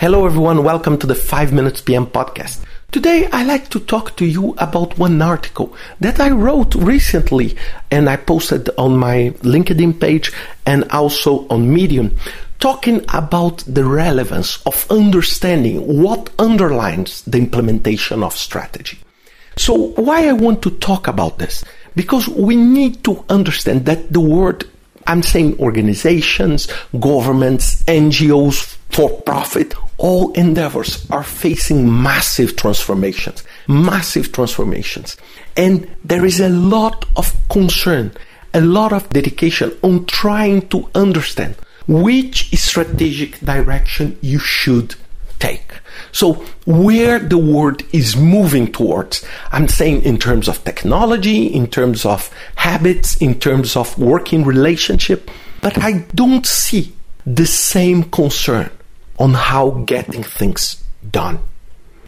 Hello, everyone. Welcome to the 5 Minutes PM podcast. Today, I like to talk to you about one article that I wrote recently and I posted on my LinkedIn page and also on Medium, talking about the relevance of understanding what underlines the implementation of strategy. So, why I want to talk about this? Because we need to understand that the word I'm saying organizations, governments, NGOs, for profit, all endeavors are facing massive transformations, massive transformations. And there is a lot of concern, a lot of dedication on trying to understand which strategic direction you should take. So where the world is moving towards, I'm saying in terms of technology, in terms of habits, in terms of working relationship, but I don't see the same concern on how getting things done.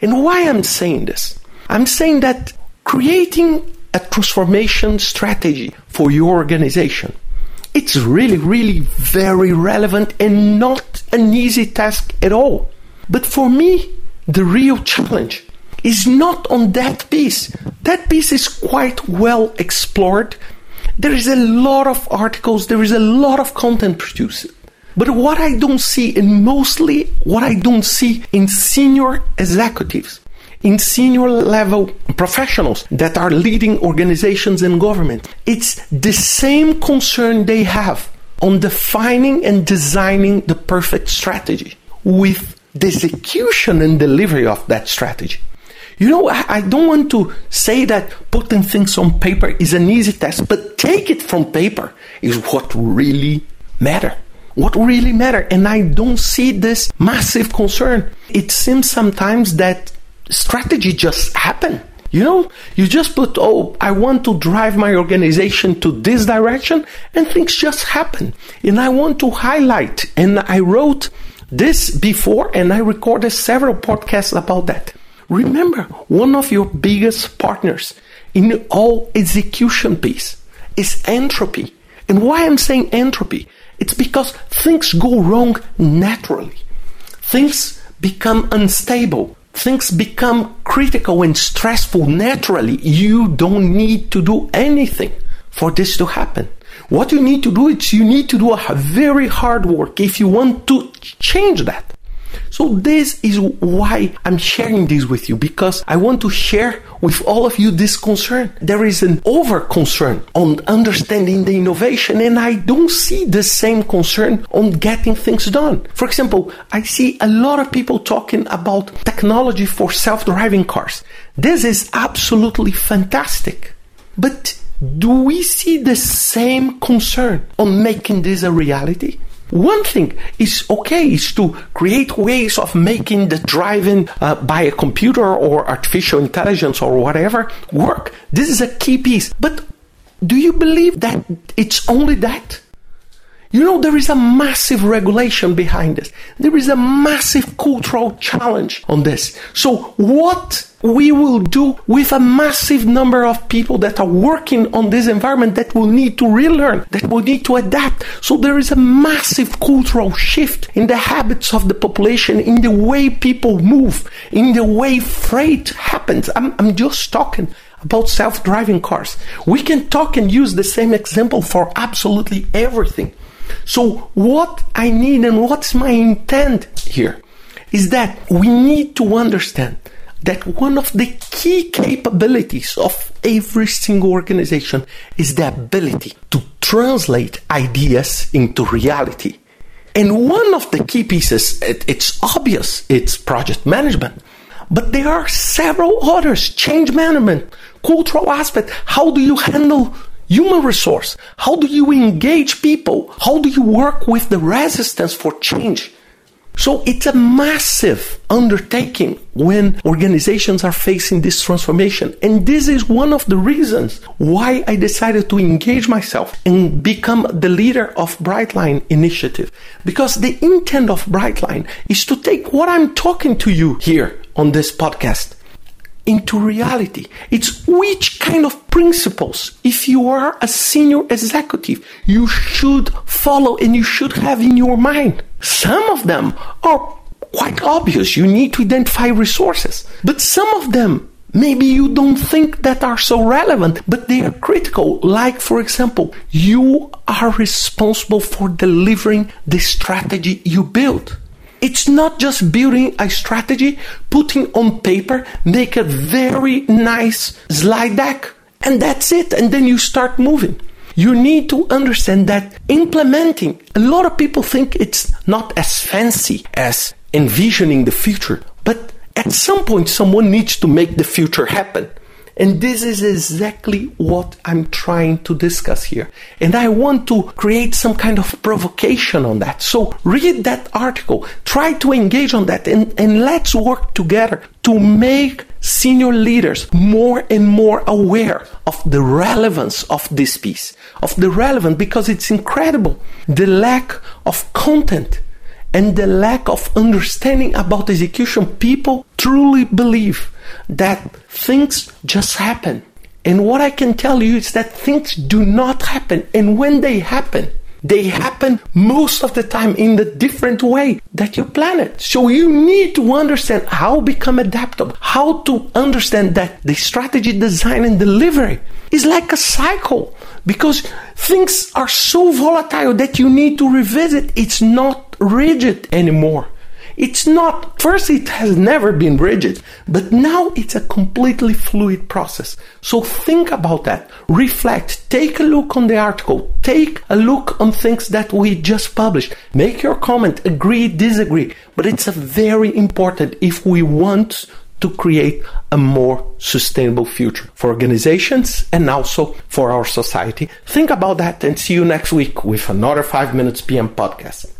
And why I'm saying this? I'm saying that creating a transformation strategy for your organization it's really really very relevant and not an easy task at all but for me the real challenge is not on that piece that piece is quite well explored there is a lot of articles there is a lot of content produced but what I don't see, and mostly what I don't see in senior executives, in senior level professionals that are leading organizations and government, it's the same concern they have on defining and designing the perfect strategy with the execution and delivery of that strategy. You know, I, don't want to say that putting things on paper is an easy task, but take it from paper is what really matter what really matter. And I don't see this massive concern. It seems sometimes that strategy just happen. You know, you just put, oh, I want to drive my organization to this direction, and things just happen. And I want to highlight, and I wrote this before, and I recorded several podcasts about that. Remember, one of your biggest partners in all execution piece is entropy. And why I'm saying entropy? It's because things go wrong naturally. Things become unstable. Things become critical and stressful naturally. You don't need to do anything for this to happen. What you need to do is you need to do a very hard work if you want to change that. So this is why I'm sharing this with you because I want to share with all of you this concern. There is an over concern on understanding the innovation and I don't see the same concern on getting things done. For example, I see a lot of people talking about technology for self-driving cars. This is absolutely fantastic. But do we see the same concern on making this a reality? One thing is okay is to create ways of making the driving uh, by a computer or artificial intelligence or whatever work. This is a key piece. But do you believe that it's only that? You know, there is a massive regulation behind this. There is a massive cultural challenge on this. So what we will do with a massive number of people that are working on this environment that will need to relearn, that will need to adapt. So there is a massive cultural shift in the habits of the population, in the way people move, in the way freight happens. I'm, I'm just talking about self-driving cars. We can talk and use the same example for absolutely everything. So, what I need and what's my intent here is that we need to understand that one of the key capabilities of every single organization is the ability to translate ideas into reality. And one of the key pieces, it, it's obvious, it's project management. But there are several others change management, cultural aspect. How do you handle human resource? How do you engage people? How do you work with the resistance for change? So it's a massive undertaking when organizations are facing this transformation. And this is one of the reasons why I decided to engage myself and become the leader of Brightline initiative. Because the intent of Brightline is to take what I'm talking to you here on this podcast into reality. It's which kind of principles, if you are a senior executive, you should follow and you should have in your mind. Some of them are quite obvious. You need to identify resources. But some of them maybe you don't think that are so relevant, but they are critical. Like, for example, you are responsible for delivering the strategy you built. It's not just building a strategy, putting on paper, make a very nice slide deck, and that's it. And then you start moving. You need to understand that implementing, a lot of people think it's not as fancy as envisioning the future, but at some point, someone needs to make the future happen. And this is exactly what I'm trying to discuss here. And I want to create some kind of provocation on that. So read that article, try to engage on that, and, and let's work together to make senior leaders more and more aware of the relevance of this piece, of the relevance, because it's incredible. The lack of content and the lack of understanding about execution, people truly believe that things just happen. And what I can tell you is that things do not happen. And when they happen, they happen most of the time in the different way that you plan it. So you need to understand how become adaptable, how to understand that the strategy design and delivery is like a cycle because things are so volatile that you need to revisit. It's not rigid anymore. It's not, first, it has never been rigid, but now it's a completely fluid process. So think about that. Reflect. Take a look on the article. Take a look on things that we just published. Make your comment. Agree, disagree. But it's a very important if we want to create a more sustainable future for organizations and also for our society. Think about that and see you next week with another 5 Minutes PM podcast.